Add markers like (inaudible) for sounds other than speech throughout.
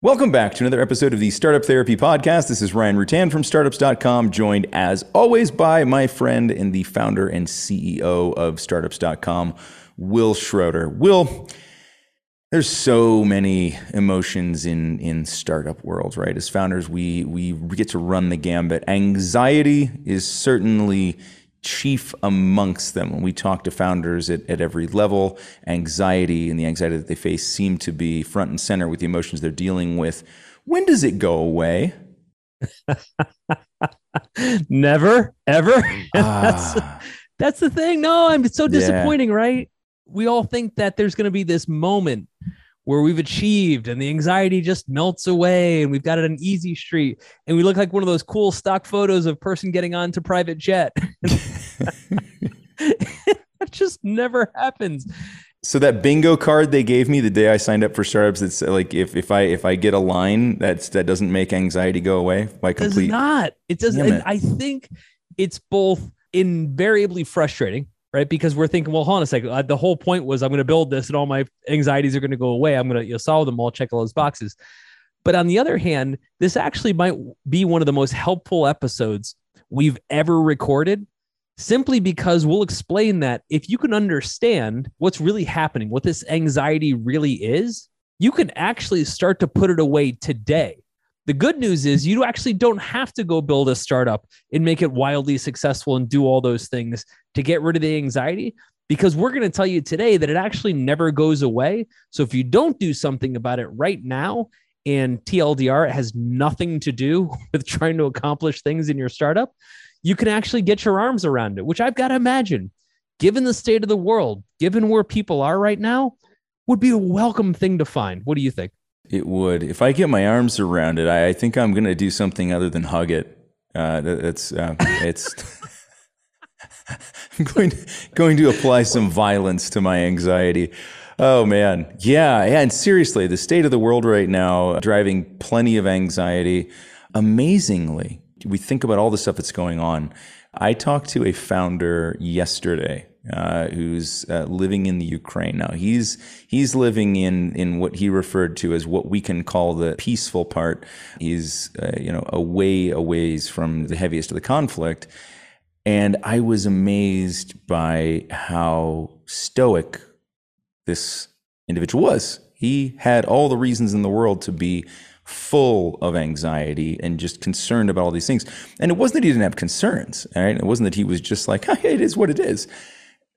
Welcome back to another episode of the Startup Therapy Podcast. This is Ryan Rutan from startups.com, joined as always by my friend and the founder and CEO of startups.com, Wil Schroter. Wil, there's so many emotions in in startup world, right? As founders, we we get to run the gambit. Anxiety is certainly chief amongst them. When we talk to founders at, at every level, anxiety and the anxiety that they face seem to be front and center with the emotions they're dealing with. When does it go away? (laughs) Never, ever. (laughs) that's, ah. that's the thing. No, I'm so disappointing, yeah. right? We all think that there's going to be this moment where we've achieved and the anxiety just melts away and we've got it an easy street and we look like one of those cool stock photos of person getting onto private jet. (laughs) that just never happens. So that bingo card they gave me the day I signed up for startups, it's like if, if I if I get a line that's that doesn't make anxiety go away by complete. It does not. It doesn't. I think it's both invariably frustrating right? Because we're thinking, well, hold on a second. Uh, the whole point was I'm going to build this and all my anxieties are going to go away. I'm going to you know, solve them all, check all those boxes. But on the other hand, this actually might be one of the most helpful episodes we've ever recorded simply because we'll explain that if you can understand what's really happening, what this anxiety really is, you can actually start to put it away today the good news is you actually don't have to go build a startup and make it wildly successful and do all those things to get rid of the anxiety because we're going to tell you today that it actually never goes away. So if you don't do something about it right now, and TLDR, it has nothing to do (laughs) with trying to accomplish things in your startup, you can actually get your arms around it, which I've got to imagine, given the state of the world, given where people are right now, would be a welcome thing to find. What do you think? It would. If I get my arms around it, I, I think I'm going to do something other than hug it. Uh, that, that's uh, it's. (laughs) I'm going to, going to apply some violence to my anxiety. Oh man, yeah, yeah. And seriously, the state of the world right now driving plenty of anxiety. Amazingly, we think about all the stuff that's going on. I talked to a founder yesterday uh, who's uh, living in the Ukraine now. He's he's living in in what he referred to as what we can call the peaceful part. He's uh, you know away a ways from the heaviest of the conflict, and I was amazed by how stoic this individual was. He had all the reasons in the world to be full of anxiety and just concerned about all these things. And it wasn't that he didn't have concerns, right? It wasn't that he was just like, (laughs) hey, it is what it is.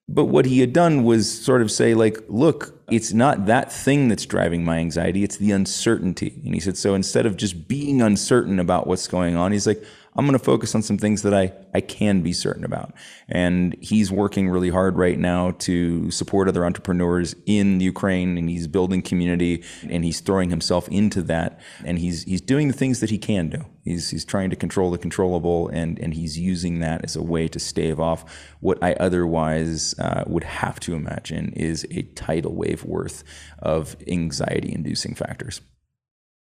But what he had done was sort of say, like, look, it's not that thing that's driving my anxiety, it's the uncertainty. And he said, so instead of just being uncertain about what's going on, he's like, I'm going to focus on some things that I, I can be certain about. And he's working really hard right now to support other entrepreneurs in Ukraine and he's building community and he's throwing himself into that. And he's, he's doing the things that he can do. He's, he's trying to control the controllable and, and he's using that as a way to stave off what I otherwise uh, would have to imagine is a tidal wave worth of anxiety inducing factors.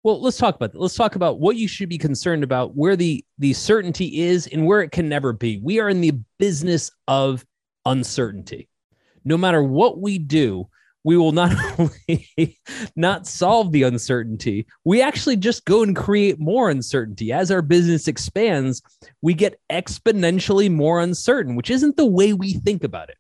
Well, let's talk about that. Let's talk about what you should be concerned about, where the the certainty is and where it can never be. We are in the business of uncertainty. No matter what we do, we will not (laughs) only not solve the uncertainty, we actually just go and create more uncertainty. As our business expands, we get exponentially more uncertain, which isn't the way we think about it.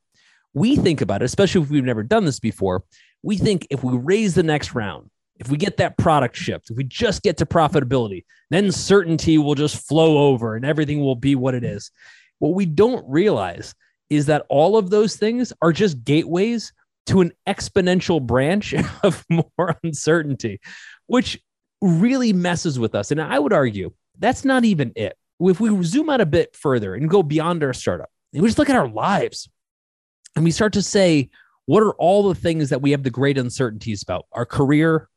We think about it, especially if we've never done this before. We think if we raise the next round, if we get that product shipped, if we just get to profitability, then certainty will just flow over and everything will be what it is. What we don't realize is that all of those things are just gateways to an exponential branch (laughs) of more uncertainty, which really messes with us. And I would argue that's not even it. If we zoom out a bit further and go beyond our startup, and we just look at our lives and we start to say, what are all the things that we have the great uncertainties about? Our career,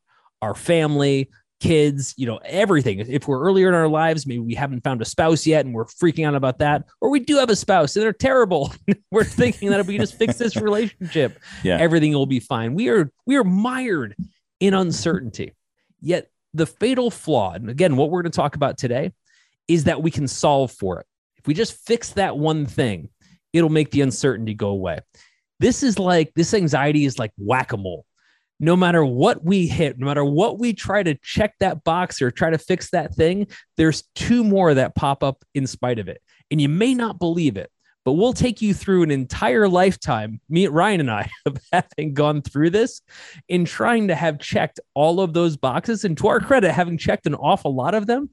our family, kids, you know, everything. If we're earlier in our lives, maybe we haven't found a spouse yet and we're freaking out about that, or we do have a spouse and they're terrible. (laughs) we're thinking that if we just fix this relationship, (laughs) yeah. everything will be fine. We are we are mired in uncertainty. Yet the fatal flaw, and again, what we're going to talk about today is that we can solve for it. If we just fix that one thing, it'll make the uncertainty go away. This is like this anxiety is like whack-a-mole no matter what we hit, no matter what we try to check that box or try to fix that thing, there's two more that pop up in spite of it. And you may not believe it, but we'll take you through an entire lifetime, me, Ryan, and I, (laughs) of having gone through this in trying to have checked all of those boxes. And to our credit, having checked an awful lot of them,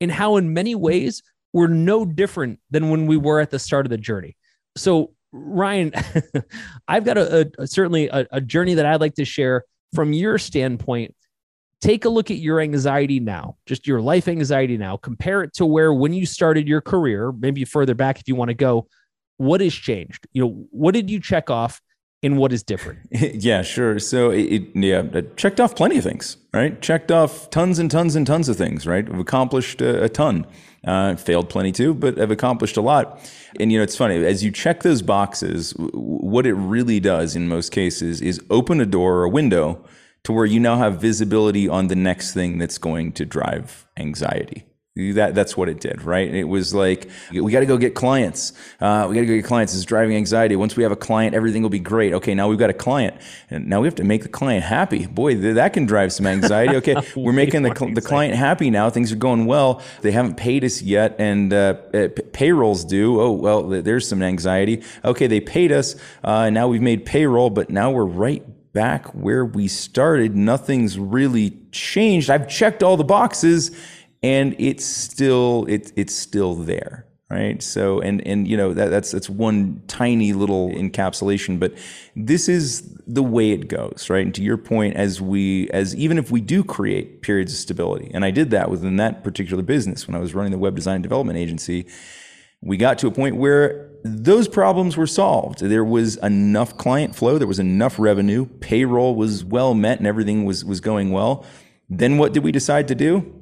and how in many ways we're no different than when we were at the start of the journey. So, Ryan, (laughs) I've got a, a certainly a, a journey that I'd like to share from your standpoint, take a look at your anxiety now, just your life anxiety now, compare it to where when you started your career, maybe further back if you want to go, what has changed? You know, what did you check off and what is different? (laughs) yeah, sure. So it, yeah, it checked off plenty of things, right? Checked off tons and tons and tons of things, right? We've accomplished a, a ton. Uh, failed plenty too, but have accomplished a lot. And you know, it's funny as you check those boxes. W- what it really does in most cases is open a door or a window to where you now have visibility on the next thing that's going to drive anxiety. That that's what it did, right? It was like we got to go get clients. Uh, we got to go get clients. It's driving anxiety. Once we have a client, everything will be great. Okay, now we've got a client, and now we have to make the client happy. Boy, that can drive some anxiety. Okay, (laughs) we're making the the client happy now. Things are going well. They haven't paid us yet, and uh, uh payrolls due. Oh well, there's some anxiety. Okay, they paid us, uh, and now we've made payroll, but now we're right back where we started. Nothing's really changed. I've checked all the boxes and it's still it, it's still there right so and and you know that, that's that's one tiny little encapsulation but this is the way it goes right and to your point as we as even if we do create periods of stability and i did that within that particular business when i was running the web design development agency we got to a point where those problems were solved. There was enough client flow, there was enough revenue, payroll was well met, and everything was, was going well. Then what did we decide to do?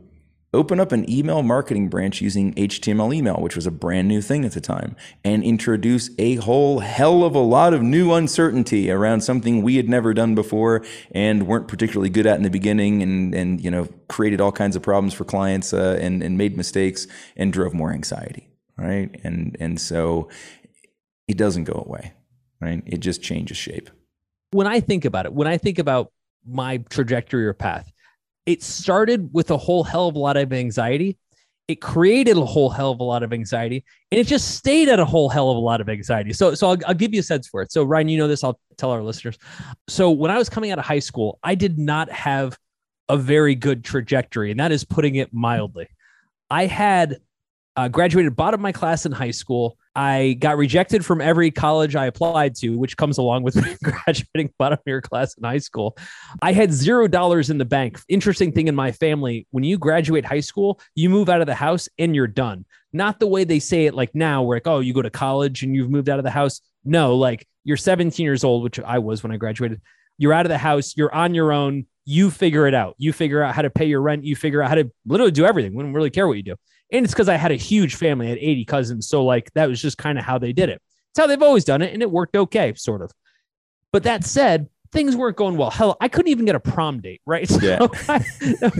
Open up an email marketing branch using HTML email, which was a brand new thing at the time, and introduce a whole hell of a lot of new uncertainty around something we had never done before and weren't particularly good at in the beginning and, and you know, created all kinds of problems for clients uh, and, and made mistakes and drove more anxiety. Right. And, and so it doesn't go away. Right. It just changes shape. When I think about it, when I think about my trajectory or path, it started with a whole hell of a lot of anxiety. It created a whole hell of a lot of anxiety, and it just stayed at a whole hell of a lot of anxiety. So, so I'll, I'll give you a sense for it. So, Ryan, you know this. I'll tell our listeners. So, when I was coming out of high school, I did not have a very good trajectory, and that is putting it mildly. I had uh, graduated bottom of my class in high school. I got rejected from every college I applied to, which comes along with (laughs) graduating bottom of your class in high school. I had zero dollars in the bank. Interesting thing in my family when you graduate high school, you move out of the house and you're done. Not the way they say it like now, where like, oh, you go to college and you've moved out of the house. No, like you're 17 years old, which I was when I graduated. You're out of the house, you're on your own. You figure it out. You figure out how to pay your rent. You figure out how to literally do everything. We don't really care what you do. And it's because I had a huge family. I had 80 cousins. So, like, that was just kind of how they did it. It's how they've always done it. And it worked okay, sort of. But that said, things weren't going well. Hell, I couldn't even get a prom date, right? (laughs) So yeah. I,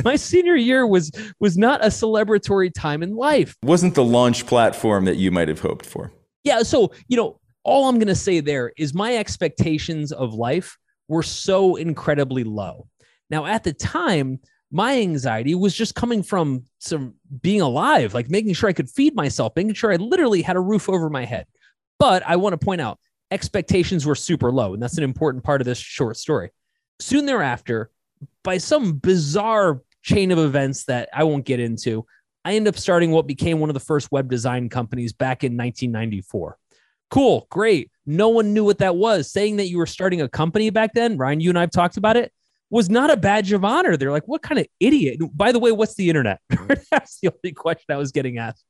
my senior year was was not a celebratory time in life. Wasn't the launch platform that you might have hoped for. Yeah. So, you know, all I'm going to say there is my expectations of life were so incredibly low. Now, at the time, my anxiety was just coming from some being alive, like making sure I could feed myself, making sure I literally had a roof over my head. But I want to point out expectations were super low. And that's an important part of this short story. Soon thereafter, by some bizarre chain of events that I won't get into, I end up starting what became one of the first web design companies back in 1994. Cool, great. No one knew what that was. Saying that you were starting a company back then, Ryan, you and I have talked about it was not a badge of honor. They're like, what kind of idiot? By the way, what's the internet? (laughs) That's the only question I was getting asked.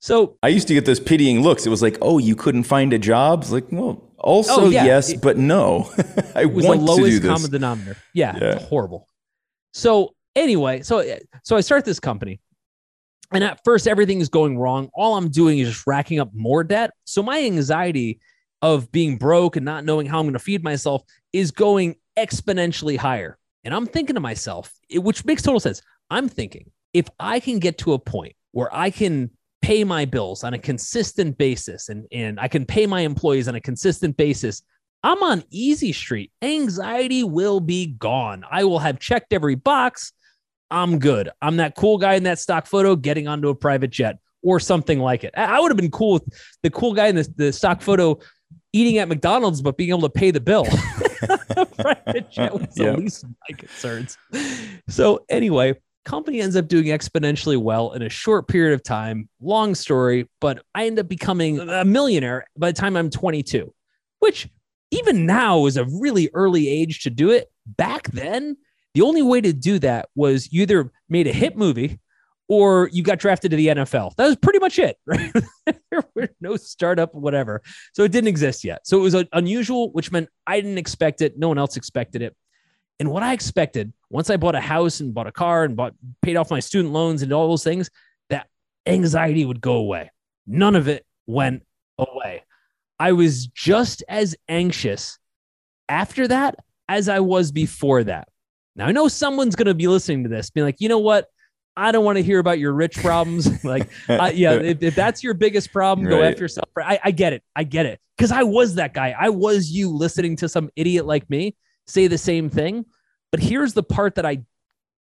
So I used to get those pitying looks. It was like, oh, you couldn't find a job. It's like, well, also oh, yeah. yes, it, but no. (laughs) I was want the lowest common denominator. Yeah, yeah. horrible. So anyway, so so I start this company. And at first, everything is going wrong. All I'm doing is just racking up more debt. So my anxiety of being broke and not knowing how I'm going to feed myself is going exponentially higher. And I'm thinking to myself, which makes total sense. I'm thinking if I can get to a point where I can pay my bills on a consistent basis and, and I can pay my employees on a consistent basis, I'm on easy street. Anxiety will be gone. I will have checked every box. I'm good. I'm that cool guy in that stock photo getting onto a private jet or something like it. I would have been cool with the cool guy in the, the stock photo eating at McDonald's, but being able to pay the bill. (laughs) (laughs) (laughs) private jet was the least of my concerns. So, anyway, company ends up doing exponentially well in a short period of time. Long story, but I end up becoming a millionaire by the time I'm 22, which even now is a really early age to do it. Back then, the only way to do that was you either made a hit movie or you got drafted to the NFL. That was pretty much it, (laughs) right? there were no startup, whatever. So it didn't exist yet. So it was unusual, which meant I didn't expect it. No one else expected it. And what I expected once I bought a house and bought a car and bought paid off my student loans and all those things, that anxiety would go away. None of it went away. I was just as anxious after that as I was before that. Now I know someone's going to be listening to this, being like, you know what? I don't want to hear about your rich problems. (laughs) like, I, yeah, (laughs) if, if, that's your biggest problem, right. go after yourself. I, I get it. I get it. Because I was that guy. I was you listening to some idiot like me say the same thing. But here's the part that I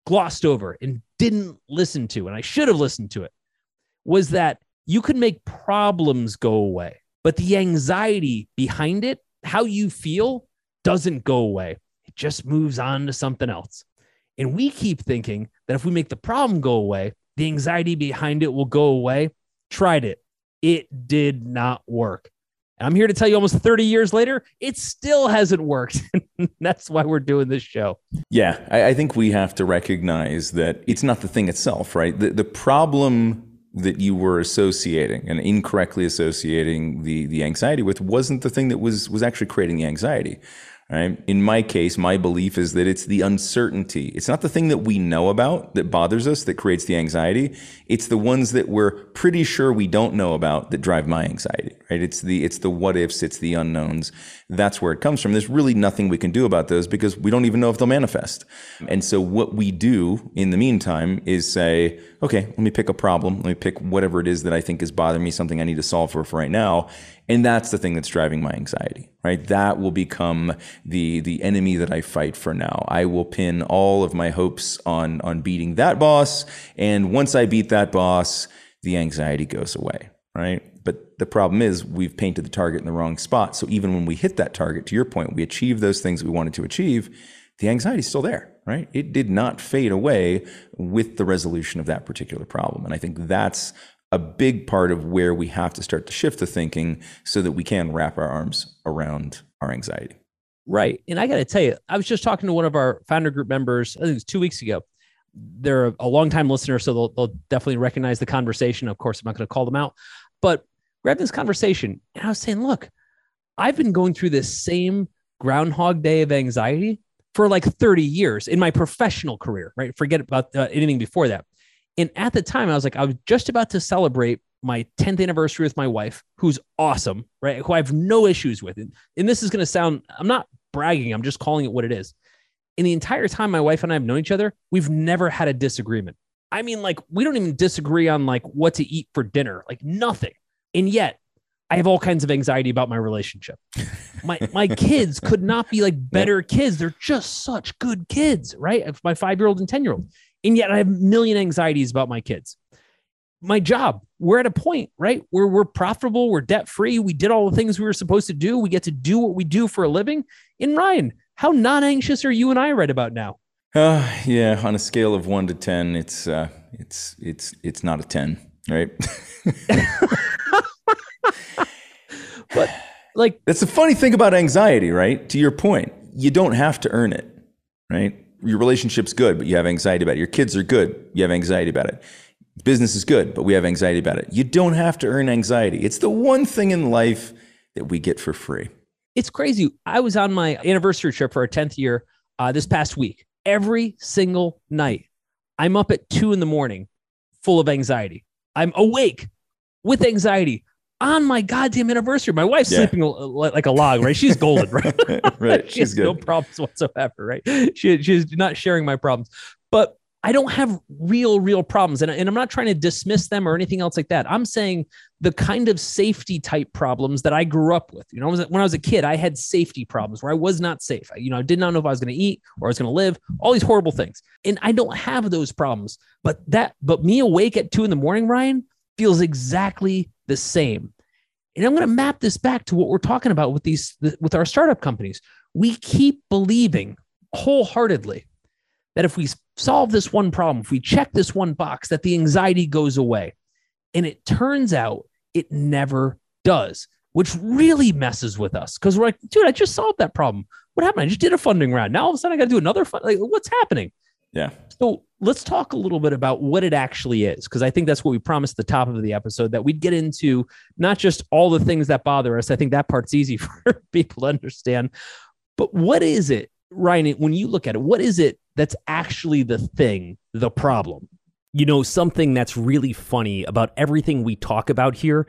glossed over and didn't listen to, and I should have listened to it was that you can make problems go away, but the anxiety behind it, how you feel, doesn't go away. It just moves on to something else. And we keep thinking that if we make the problem go away, the anxiety behind it will go away. Tried it. It did not work. And I'm here to tell you almost 30 years later, it still hasn't worked. (laughs) That's why we're doing this show. Yeah, I, I, think we have to recognize that it's not the thing itself, right? The, the problem that you were associating and incorrectly associating the, the anxiety with wasn't the thing that was, was actually creating the anxiety. Right? In my case, my belief is that it's the uncertainty. It's not the thing that we know about that bothers us that creates the anxiety. It's the ones that we're pretty sure we don't know about that drive my anxiety, right? It's the it's the what ifs, it's the unknowns. That's where it comes from. There's really nothing we can do about those because we don't even know if they'll manifest. And so what we do in the meantime is say, okay, let me pick a problem. Let me pick whatever it is that I think is bothering me, something I need to solve for for right now. And that's the thing that's driving my anxiety, right? That will become the the enemy that I fight for now. I will pin all of my hopes on on beating that boss, and once I beat that boss, the anxiety goes away, right? But the problem is we've painted the target in the wrong spot. So even when we hit that target, to your point, we achieve those things we wanted to achieve, the anxiety is still there, right? It did not fade away with the resolution of that particular problem. And I think that's a big part of where we have to start to shift the thinking so that we can wrap our arms around our anxiety. Right. And I got to tell you, I was just talking to one of our founder group members, I think it was two weeks ago. They're a long time listener, so they'll, they'll definitely recognize the conversation. Of course, I'm not going to call them out, but we're having this conversation. And I was saying, look, I've been going through this same groundhog day of anxiety for like 30 years in my professional career, right? Forget about uh, anything before that. And at the time, I was like, I was just about to celebrate my 10th anniversary with my wife, who's awesome, right? Who I have no issues with. And, and this is going to sound, I'm not bragging, I'm just calling it what it is. In the entire time my wife and I have known each other, we've never had a disagreement. I mean, like, we don't even disagree on like what to eat for dinner, like nothing. And yet, I have all kinds of anxiety about my relationship. My my (laughs) kids could not be like better kids. They're just such good kids, right? My five year old and ten year old. And yet I have a million anxieties about my kids. My job, we're at a point, right? Where we're profitable, we're debt free, we did all the things we were supposed to do, we get to do what we do for a living. And Ryan, how non anxious are you and I right about now? Uh, yeah, on a scale of one to ten, it's uh, it's it's it's not a ten, right? (laughs) but like that's the funny thing about anxiety, right? To your point, you don't have to earn it, right? Your relationship's good, but you have anxiety about it. Your kids are good, you have anxiety about it. Business is good, but we have anxiety about it. You don't have to earn anxiety. It's the one thing in life that we get for free. It's crazy. I was on my anniversary trip for our 10th year uh, this past week. Every single night, I'm up at two in the morning, full of anxiety. I'm awake with anxiety on my goddamn anniversary. My wife's yeah. sleeping uh, like a log, right? She's golden, right? (laughs) right. (laughs) she has good. no problems whatsoever, right? She, she's not sharing my problems. But I don't have real, real problems. And, and I'm not trying to dismiss them or anything else like that. I'm saying the kind of safety type problems that I grew up with. You know, when I was a kid, I had safety problems where I was not safe. I, you know, I did not know if I was going to eat or I was going to live, all these horrible things. And I don't have those problems. But that, but me awake at two in the morning, Ryan, feels exactly the same. And I'm going to map this back to what we're talking about with these, with our startup companies. We keep believing wholeheartedly that if we solve this one problem, if we check this one box, that the anxiety goes away. And it turns out it never does, which really messes with us because we're like, dude, I just solved that problem. What happened? I just did a funding round. Now all of a sudden I got to do another fund. Like, what's happening? Yeah. So let's talk a little bit about what it actually is, because I think that's what we promised at the top of the episode that we'd get into not just all the things that bother us. I think that part's easy (laughs) for people to understand. But what is it, Ryan, when you look at it, what is it that's actually the thing, the problem? You know, something that's really funny about everything we talk about here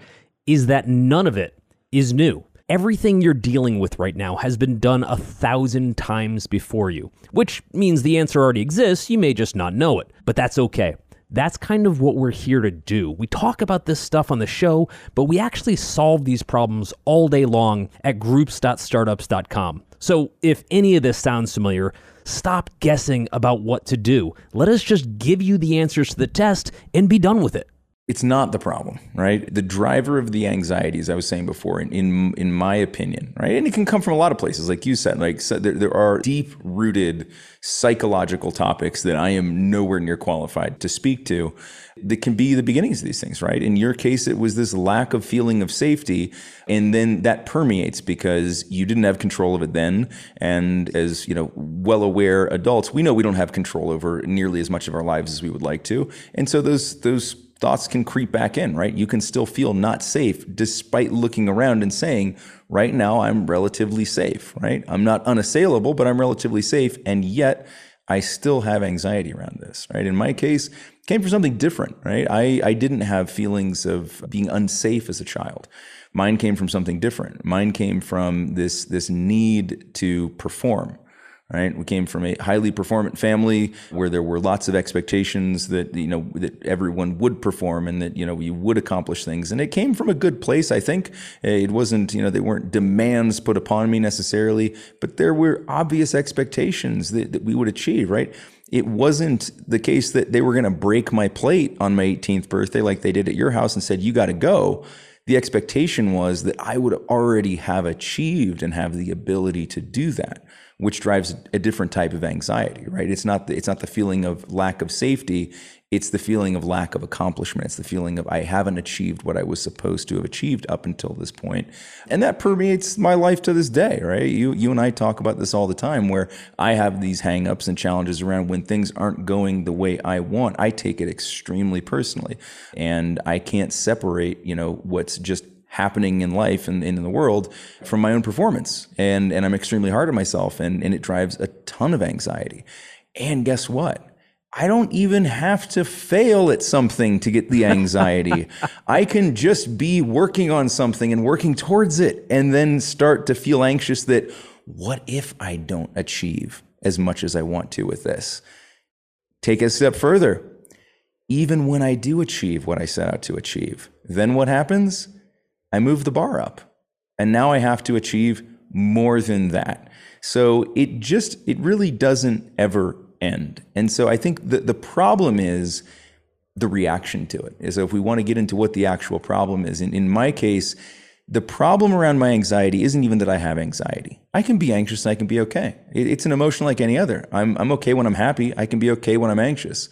is that none of it is new. Everything you're dealing with right now has been done a thousand times before you, which means the answer already exists. You may just not know it, but that's okay. That's kind of what we're here to do. We talk about this stuff on the show, but we actually solve these problems all day long at groups.startups.com. So if any of this sounds familiar, stop guessing about what to do. Let us just give you the answers to the test and be done with it it's not the problem, right? The driver of the anxiety, as I was saying before, in in, in my opinion, right, and it can come from a lot of places, like you said. Like so there, there are deep rooted psychological topics that I am nowhere near qualified to speak to. That can be the beginnings of these things, right? In your case, it was this lack of feeling of safety, and then that permeates because you didn't have control of it then. And as you know, well aware adults, we know we don't have control over nearly as much of our lives as we would like to, and so those those thoughts can creep back in, right? You can still feel not safe despite looking around and saying, right now, I'm relatively safe, right? I'm not unassailable, but I'm relatively safe. And yet, I still have anxiety around this, right? In my case, came from something different, right? I, I didn't have feelings of being unsafe as a child. Mine came from something different. Mine came from this, this need to perform, right? We came from a highly performant family where there were lots of expectations that you know that everyone would perform and that you know you would accomplish things, and it came from a good place. I think it wasn't you know they weren't demands put upon me necessarily, but there were obvious expectations that, that we would achieve, right? It wasn't the case that they were going to break my plate on my 18th birthday like they did at your house and said you got to go the expectation was that I would already have achieved and have the ability to do that which drives a different type of anxiety, right? It's not the, it's not the feeling of lack of safety, it's the feeling of lack of accomplishment. It's the feeling of I haven't achieved what I was supposed to have achieved up until this point. And that permeates my life to this day, right? You you and I talk about this all the time where I have these hangups and challenges around when things aren't going the way I want. I take it extremely personally. And I can't separate, you know, what's just happening in life and, in the world from my own performance. And, and I'm extremely hard on myself and, and it drives a ton of anxiety. And guess what? I don't even have to fail at something to get the anxiety. (laughs) I can just be working on something and working towards it and then start to feel anxious that what if I don't achieve as much as I want to with this? Take a step further. Even when I do achieve what I set out to achieve, then what happens? I move the bar up. And now I have to achieve more than that. So it just, it really doesn't ever end. And so I think the, the problem is the reaction to it. So if we want to get into what the actual problem is, in, in my case, the problem around my anxiety isn't even that I have anxiety. I can be anxious and I can be okay. It, it's an emotion like any other. I'm, I'm okay when I'm happy. I can be okay when I'm anxious.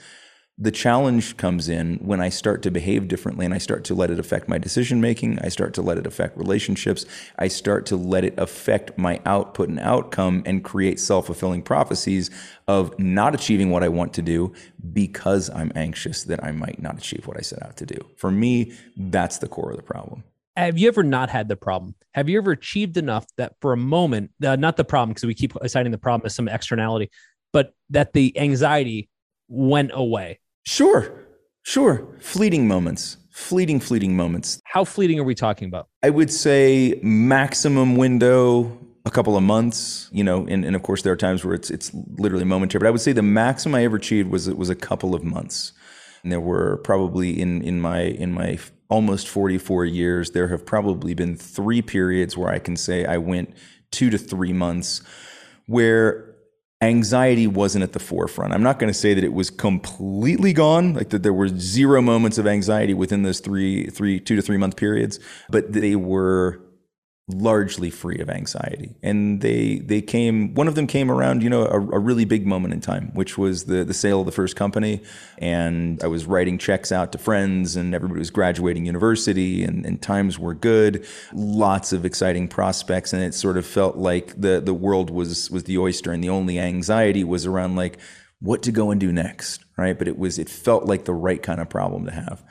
The challenge comes in when I start to behave differently and I start to let it affect my decision making. I start to let it affect relationships. I start to let it affect my output and outcome and create self fulfilling prophecies of not achieving what I want to do because I'm anxious that I might not achieve what I set out to do. For me, that's the core of the problem. Have you ever not had the problem? Have you ever achieved enough that for a moment, uh, not the problem, because we keep assigning the problem as some externality, but that the anxiety went away? Sure, sure. Fleeting moments, fleeting, fleeting moments. How fleeting are we talking about? I would say maximum window a couple of months, you know, and, and of course there are times where it's it's literally momentary. But I would say the maximum I ever achieved was was a couple of months. And there were probably in in my in my almost 44 years, there have probably been three periods where I can say I went two to three months where anxiety wasn't at the forefront. I'm not going to say that it was completely gone, like that there were zero moments of anxiety within those three, three, two to three month periods, but they were largely free of anxiety. And they they came one of them came around, you know, a, a, really big moment in time, which was the the sale of the first company. And I was writing checks out to friends and everybody was graduating university and, and times were good. Lots of exciting prospects. And it sort of felt like the the world was was the oyster and the only anxiety was around like what to go and do next. Right. But it was it felt like the right kind of problem to have.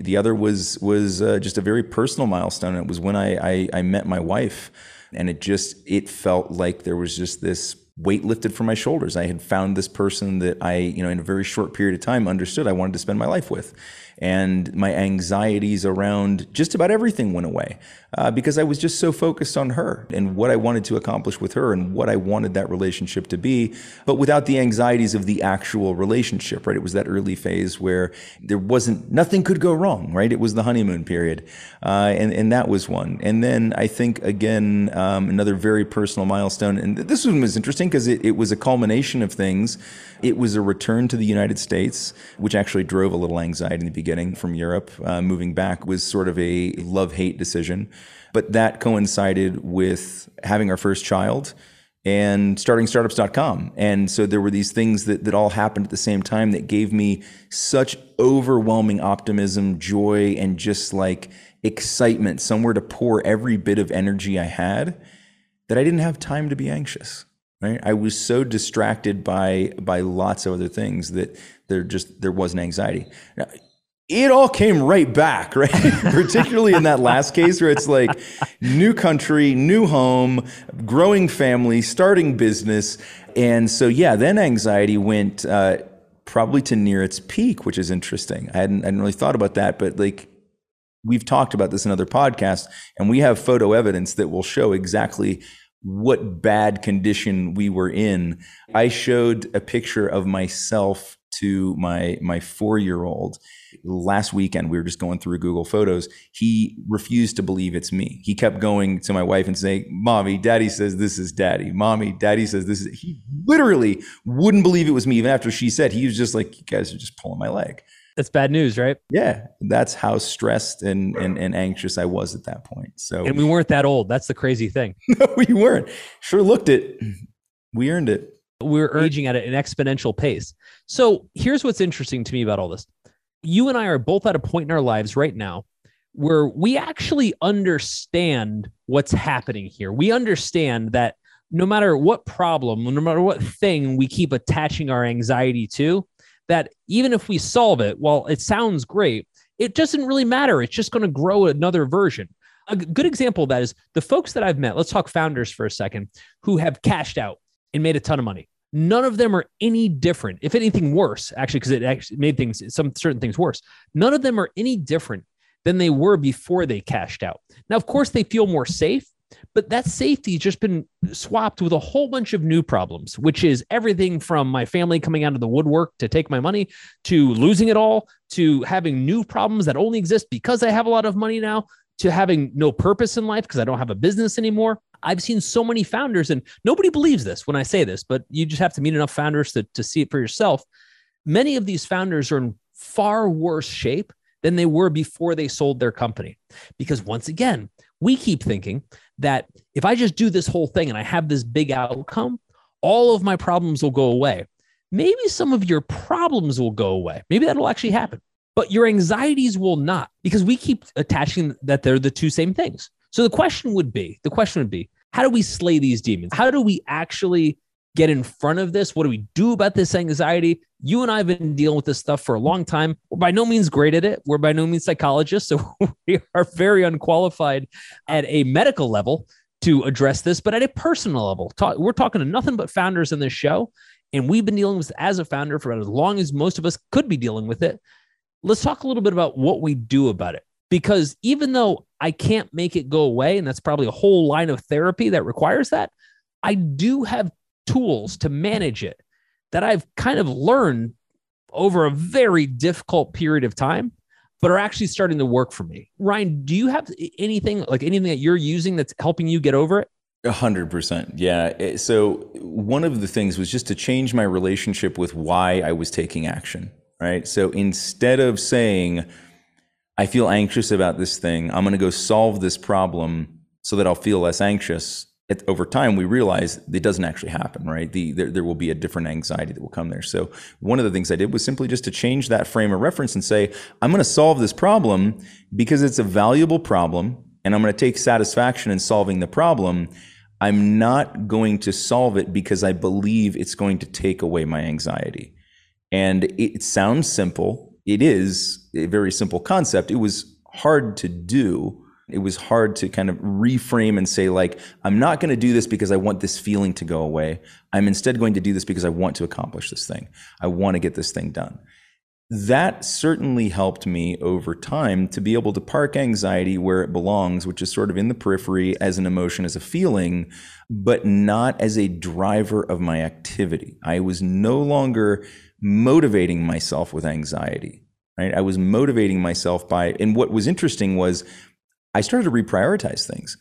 The other was was uh, just a very personal milestone. It was when I, I I met my wife, and it just it felt like there was just this weight lifted from my shoulders. I had found this person that I, you know, in a very short period of time understood I wanted to spend my life with and my anxieties around just about everything went away uh, because I was just so focused on her and what I wanted to accomplish with her and what I wanted that relationship to be, but without the anxieties of the actual relationship, right? It was that early phase where there wasn't, nothing could go wrong, right? It was the honeymoon period. Uh, and, and that was one. And then I think, again, um, another very personal milestone, and this one was interesting because it, it was a culmination of things. It was a return to the United States, which actually drove a little anxiety in the beginning from Europe. Uh, moving back was sort of a love hate decision. But that coincided with having our first child and starting startups.com. And so there were these things that, that all happened at the same time that gave me such overwhelming optimism, joy, and just like excitement, somewhere to pour every bit of energy I had that I didn't have time to be anxious. Right? I was so distracted by by lots of other things that there just there wasn't anxiety. Now, it all came right back, (laughs) right? Particularly in that last case where it's like new country, new home, growing family, starting business. And so, yeah, then anxiety went uh, probably to near its peak, which is interesting. I hadn't, I hadn't really thought about that, but like we've talked about this in other podcasts, and we have photo evidence that will show exactly what bad condition we were in. I showed a picture of myself to my my four year old last weekend we were just going through google photos. He refused to believe it's me. He kept going to my wife and saying mommy daddy says this is daddy. Mommy daddy says this is he literally wouldn't believe it was me. Even after she said he was just like you guys are just pulling my leg. That's bad news right? Yeah that's how stressed and, and, and anxious i was at that point. So and we weren't that old. That's the crazy thing. (laughs) No we weren't. Sure looked it. We earned it. We're aging at an exponential pace. So here's what's interesting to me about all this. You and I are both at a point in our lives right now where we actually understand what's happening here. We understand that no matter what problem, no matter what thing we keep attaching our anxiety to, that even if we solve it, well, it sounds great, it doesn't really matter. It's just going to grow another version. A good example of that is the folks that I've met. Let's talk founders for a second who have cashed out and made a ton of money. None of them are any different, if anything worse, actually, because it actually made things, some certain things worse. None of them are any different than they were before they cashed out. Now, of course, they feel more safe, but that safety has just been swapped with a whole bunch of new problems, which is everything from my family coming out of the woodwork to take my money to losing it all to having new problems that only exist because I have a lot of money now to having no purpose in life because I don't have a business anymore. I've seen so many founders, and nobody believes this when I say this, but you just have to meet enough founders to, to see it for yourself. Many of these founders are in far worse shape than they were before they sold their company. Because once again, we keep thinking that if I just do this whole thing and I have this big outcome, all of my problems will go away. Maybe some of your problems will go away. Maybe that'll actually happen, but your anxieties will not because we keep attaching that they're the two same things. So the question would be, the question would be, how do we slay these demons? How do we actually get in front of this? What do we do about this anxiety? You and I have been dealing with this stuff for a long time. We're by no means great at it. We're by no means psychologists. So (laughs) we are very unqualified at a medical level to address this, but at a personal level, talk, we're talking to nothing but founders in this show. And we've been dealing with as a founder for as long as most of us could be dealing with it. Let's talk a little bit about what we do about it because even though I can't make it go away, and that's probably a whole line of therapy that requires that, I do have tools to manage it that I've kind of learned over a very difficult period of time, but are actually starting to work for me. Ryan, do you have anything like anything that you're using that's helping you get over it? A hundred percent. Yeah. Eh, so one of the things was just to change my relationship with why I was taking action. Right. So instead of saying, I feel anxious about this thing, I'm going to go solve this problem so that I'll feel less anxious. Over time, we realize it doesn't actually happen, right? The, there, there will be a different anxiety that will come there. So, one of the things I did was simply just to change that frame of reference and say, I'm going to solve this problem because it's a valuable problem and I'm going to take satisfaction in solving the problem. I'm not going to solve it because I believe it's going to take away my anxiety. And it sounds simple. It is a very simple concept. It was hard to do. It was hard to kind of reframe and say, like, I'm not going to do this because I want this feeling to go away. I'm instead going to do this because I want to accomplish this thing. I want to get this thing done that certainly helped me over time to be able to park anxiety where it belongs, which is sort of in the periphery as an emotion, as a feeling, but not as a driver of my activity. I was no longer motivating myself with anxiety, right? I was motivating myself by, and what was interesting was I started to reprioritize things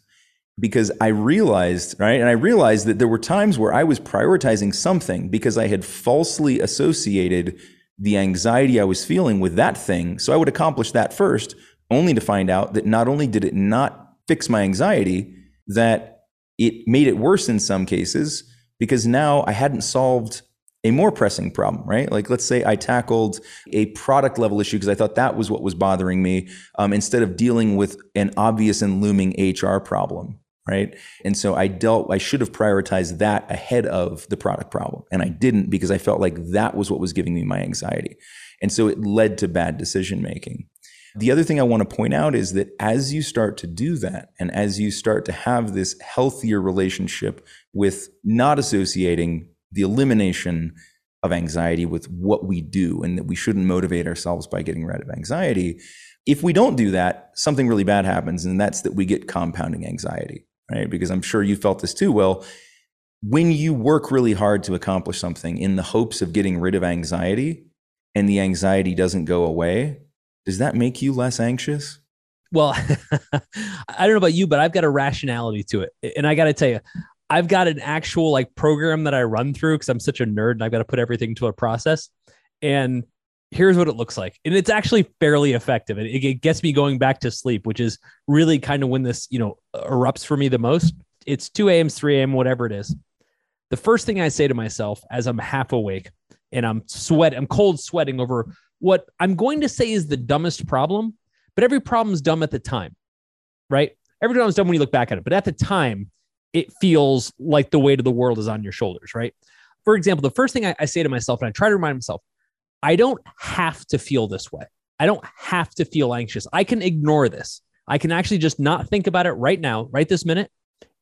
because I realized, right? And I realized that there were times where I was prioritizing something because I had falsely associated the anxiety I was feeling with that thing. So I would accomplish that first, only to find out that not only did it not fix my anxiety, that it made it worse in some cases because now I hadn't solved a more pressing problem, right? Like, let's say I tackled a product level issue because I thought that was what was bothering me um, instead of dealing with an obvious and looming HR problem, right? And so I dealt, I should have prioritized that ahead of the product problem. And I didn't because I felt like that was what was giving me my anxiety. And so it led to bad decision making. The other thing I want to point out is that as you start to do that, and as you start to have this healthier relationship with not associating the elimination of anxiety with what we do, and that we shouldn't motivate ourselves by getting rid of anxiety. If we don't do that, something really bad happens, and that's that we get compounding anxiety right? Because I'm sure you felt this too. Well, when you work really hard to accomplish something in the hopes of getting rid of anxiety and the anxiety doesn't go away, does that make you less anxious? Well, (laughs) I don't know about you, but I've got a rationality to it. And I got to tell you, I've got an actual like program that I run through because I'm such a nerd and I've got to put everything to a process. And here's what it looks like. And it's actually fairly effective. It, it gets me going back to sleep which is really kind of when this you know erupts for me the most. It's 2 a.m 3 a.m whatever it is. The first thing i say to myself as i'm half awake and i'm sweat i'm cold sweating over what i'm going to say is the dumbest problem but every problem is dumb at the time right? Every problem is dumb when you look back at it but at the time it feels like the weight of the world is on your shoulders right for example the first thing I, I say to myself and i try to remind myself I don't have to feel this way. I don't have to feel anxious. I can ignore this. I can actually just not think about it right now, right this minute,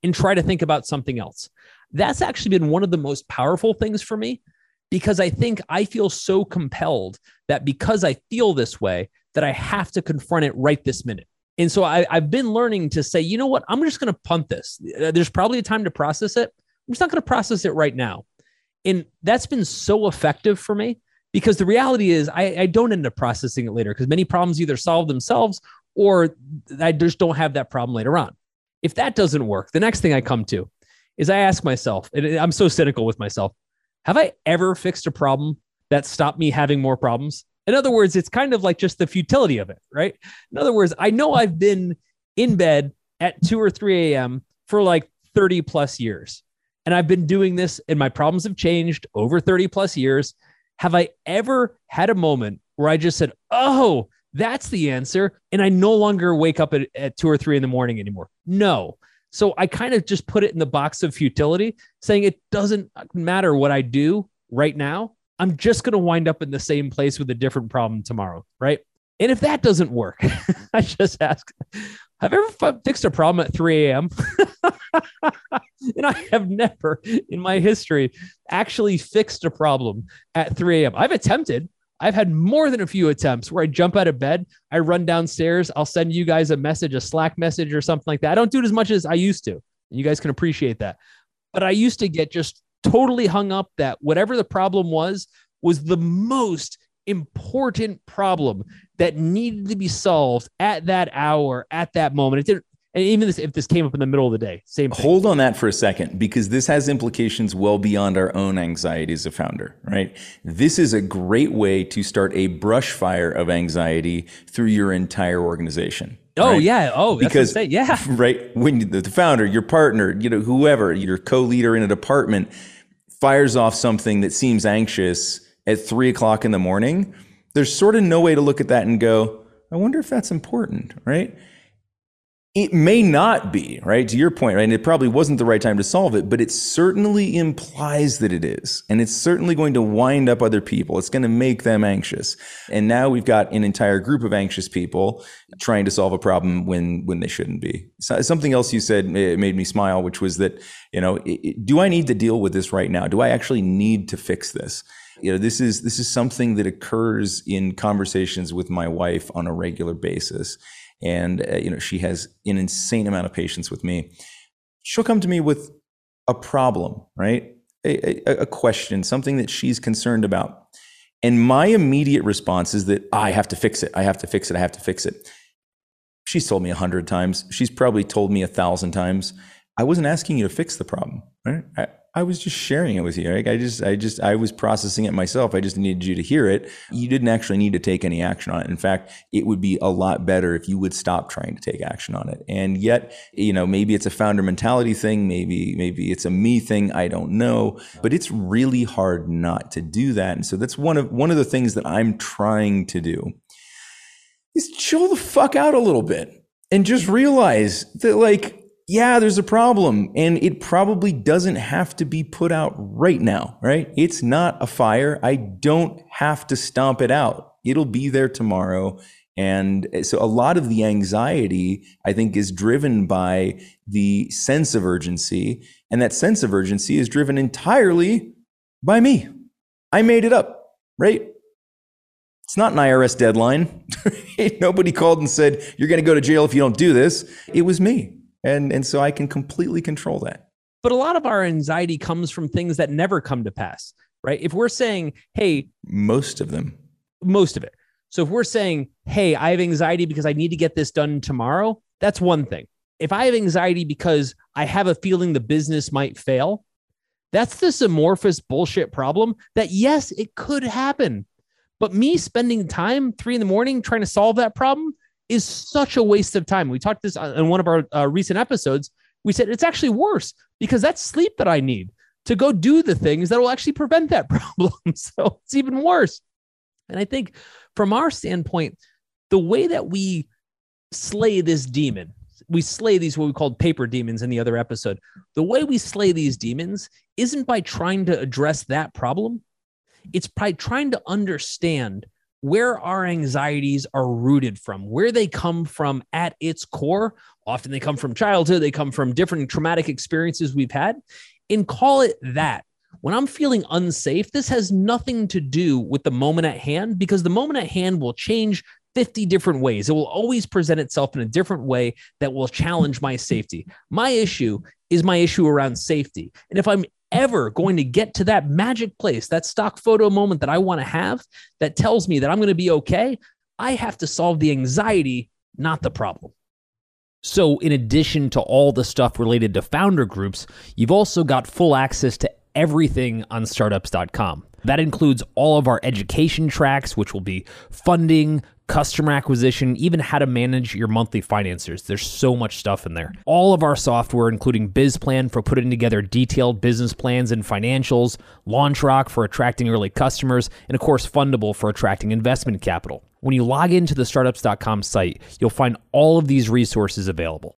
and try to think about something else. That's actually been one of the most powerful things for me because I think I feel so compelled that because I feel this way, that I have to confront it right this minute. And so I, have been learning to say, you know what? I'm just going to punt this. Uh, there's probably a time to process it. I'm just not going to process it right now. And that's been so effective for me because the reality is I, I don't end up processing it later because many problems either solve themselves or I just don't have that problem later on. If that doesn't work, the next thing I come to is I ask myself, and I'm so cynical with myself, have I ever fixed a problem that stopped me having more problems? In other words, it's kind of like just the futility of it, right? In other words, I know I've been in bed at 2 or 3 a.m. for like 30 plus years. And I've been doing this, and my problems have changed over 30 plus years. Have I ever had a moment where I just said, oh, that's the answer. And I no longer wake up at, at two or three in the morning anymore? No. So I kind of just put it in the box of futility, saying it doesn't matter what I do right now. I'm just going to wind up in the same place with a different problem tomorrow. Right. And if that doesn't work, (laughs) I just ask, have you ever fixed a problem at 3 a.m.? (laughs) and I have never in my history actually fixed a problem at 3 a.m. I've attempted. I've had more than a few attempts where I jump out of bed, I run downstairs, I'll send you guys a message, a Slack message or something like that. I don't do it as much as I used to. You guys can appreciate that. But I used to get just totally hung up that whatever the problem was, was the most important problem that needed to be solved at that hour, at that moment. It didn't, and even this, if this came up in the middle of the day, same thing. Hold on that for a second, because this has implications well beyond our own anxiety as a founder, right? This is a great way to start a brush fire of anxiety through your entire organization. Oh right? yeah. Oh, because yeah. (laughs) Right when the founder, your partner, you know, whoever, your co-leader in a department fires off something that seems anxious at three o'clock in the morning, there's sort of no way to look at that and go, I wonder if that's important, right? It may not be, right? To your point, right? And it probably wasn't the right time to solve it, but it certainly implies that it is. And it's certainly going to wind up other people. It's going to make them anxious. And now we've got an entire group of anxious people trying to solve a problem when when they shouldn't be. So, something else you said eh, made me smile, which was that, you know, do I need to deal with this right now? Do I actually need to fix this? you know this is this is something that occurs in conversations with my wife on a regular basis and uh, you know she has an insane amount of patience with me. She'll come to me with a problem right? A, a, a question something that she's concerned about. And my immediate response is that i have to fix it. I have to fix it. I have to fix it. She's told me a hundred times. She's probably told me a thousand times. I wasn't asking you to fix the problem right I was just sharing it with you. Like I just, I just, I was processing it myself. I just needed you to hear it. You didn't actually need to take any action on it. In fact, it would be a lot better if you would stop trying to take action on it. And yet, you know, maybe it's a founder mentality thing. Maybe, maybe it's a me thing. I don't know. But it's really hard not to do that. And so that's one of one of the things that I'm trying to do is chill the fuck out a little bit and just realize that like yeah, there's a problem and it probably doesn't have to be put out right now, right? It's not a fire. I don't have to stomp it out. It'll be there tomorrow. And eh, so a lot of the anxiety, I think, is driven by the sense of urgency. And that sense of urgency is driven entirely by me. I made it up, right? It's not an IRS deadline. (laughs) Nobody called and said, you're going to go to jail if you don't do this. It was me. And, and so I can completely control that. But a lot of our anxiety comes from things that never come to pass, right? If we're saying, hey, most of them, most of it. So if we're saying, hey, I have anxiety because I need to get this done tomorrow, that's one thing. If I have anxiety because I have a feeling the business might fail, that's this amorphous bullshit problem that, yes, it could happen. But me spending time three in the morning trying to solve that problem, is such a waste of time. We talked this in one of our uh, recent episodes. We said it's actually worse because that's sleep that I need to go do the things that will actually prevent that (laughs) problem. so it's even worse. And I think from our standpoint, the way that we slay this demon, we slay these what we called paper demons in the other episode. The way we slay these demons isn't by trying to address that problem. It's by trying to understand where our anxieties are rooted from, where they come from at its core. Often they come from childhood, they come from different traumatic experiences we've had, and call it that. When I'm feeling unsafe, this has nothing to do with the moment at hand because the moment at hand will change 50 different ways. It will always present itself in a different way that will challenge my safety. My issue is my issue around safety. And if I'm ever going to get to that magic place, that stock photo moment that I want to have that tells me that I'm going to be okay, I have to solve the anxiety, not the problem. So, in addition to all the stuff related to founder groups, you've also got full access to everything on startups.com. That includes all of our education tracks, which will be funding, customer acquisition, even how to manage your monthly financiers. There's so much stuff in there. All of our software, including BizPlan for putting together detailed business plans and financials, LaunchRock for attracting early customers, and of course, Fundable for attracting investment capital. When you log into the startups.com site, you'll find all of these resources available.